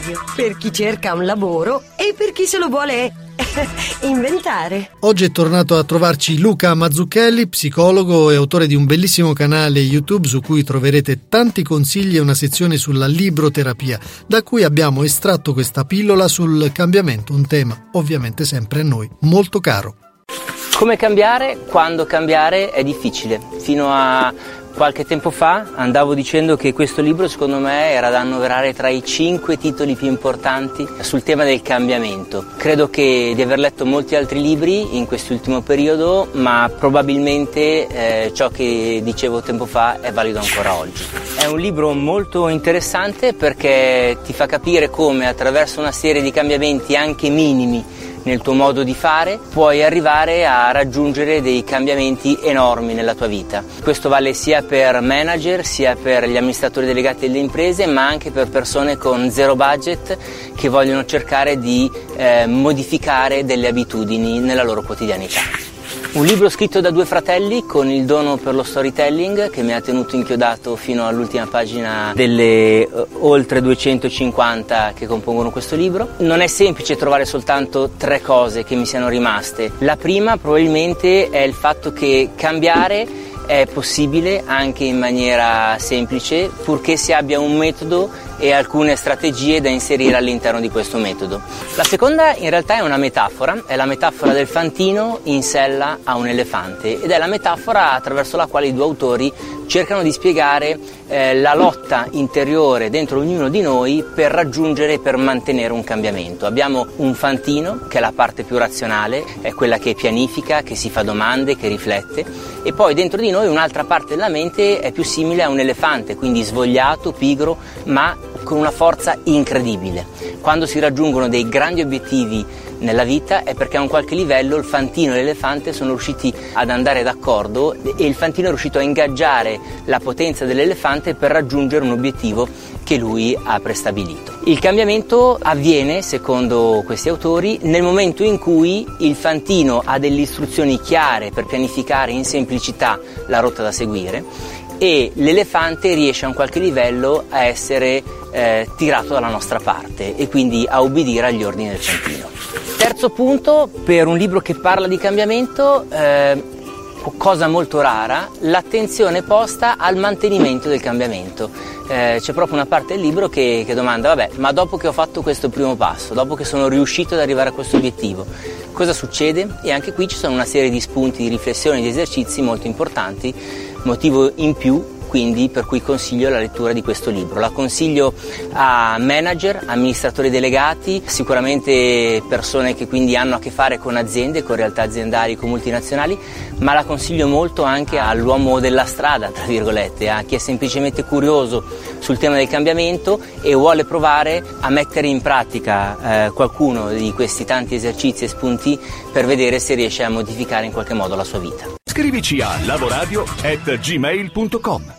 radio, per chi cerca un lavoro e per chi se lo vuole inventare. Oggi è tornato a trovarci Luca Mazzucchelli, psicologo e autore di un bellissimo canale YouTube su cui troverete tanti consigli e una sezione sulla libroterapia, da cui abbiamo estratto questa pillola sul cambiamento, un tema ovviamente sempre a noi molto caro. Come cambiare quando cambiare è difficile. Fino a Qualche tempo fa andavo dicendo che questo libro secondo me era da annoverare tra i cinque titoli più importanti sul tema del cambiamento. Credo che di aver letto molti altri libri in quest'ultimo periodo, ma probabilmente eh, ciò che dicevo tempo fa è valido ancora oggi. È un libro molto interessante perché ti fa capire come attraverso una serie di cambiamenti anche minimi nel tuo modo di fare, puoi arrivare a raggiungere dei cambiamenti enormi nella tua vita. Questo vale sia per manager, sia per gli amministratori delegati delle imprese, ma anche per persone con zero budget che vogliono cercare di eh, modificare delle abitudini nella loro quotidianità. Un libro scritto da due fratelli con il dono per lo storytelling che mi ha tenuto inchiodato fino all'ultima pagina delle uh, oltre 250 che compongono questo libro. Non è semplice trovare soltanto tre cose che mi siano rimaste. La prima probabilmente è il fatto che cambiare è possibile anche in maniera semplice purché si abbia un metodo e alcune strategie da inserire all'interno di questo metodo. La seconda in realtà è una metafora, è la metafora del fantino in sella a un elefante ed è la metafora attraverso la quale i due autori cercano di spiegare eh, la lotta interiore dentro ognuno di noi per raggiungere e per mantenere un cambiamento. Abbiamo un fantino, che è la parte più razionale, è quella che pianifica, che si fa domande, che riflette, e poi dentro di noi un'altra parte della mente è più simile a un elefante, quindi svogliato, pigro, ma con una forza incredibile. Quando si raggiungono dei grandi obiettivi nella vita è perché a un qualche livello il fantino e l'elefante sono riusciti ad andare d'accordo e il fantino è riuscito a ingaggiare la potenza dell'elefante per raggiungere un obiettivo che lui ha prestabilito. Il cambiamento avviene, secondo questi autori, nel momento in cui il fantino ha delle istruzioni chiare per pianificare in semplicità la rotta da seguire e l'elefante riesce a un qualche livello a essere eh, tirato dalla nostra parte e quindi a ubbidire agli ordini del fantino. Terzo punto, per un libro che parla di cambiamento, eh, cosa molto rara, l'attenzione posta al mantenimento del cambiamento. Eh, c'è proprio una parte del libro che, che, domanda, vabbè, ma dopo che ho fatto questo primo passo, dopo che sono riuscito ad arrivare a questo obiettivo, cosa succede? E anche qui ci sono una serie di spunti di riflessione, di esercizi molto importanti, motivo in più quindi per cui consiglio la lettura di questo libro. La consiglio a manager, amministratori delegati, sicuramente persone che quindi hanno a che fare con aziende, con realtà aziendali, con multinazionali, ma la consiglio molto anche all'uomo della strada, tra virgolette, a chi è semplicemente curioso sul tema del cambiamento e vuole provare a mettere in pratica eh, qualcuno di questi tanti esercizi e spunti per vedere se riesce a modificare in qualche modo la sua vita. Scrivici a lavoradio.gmail.com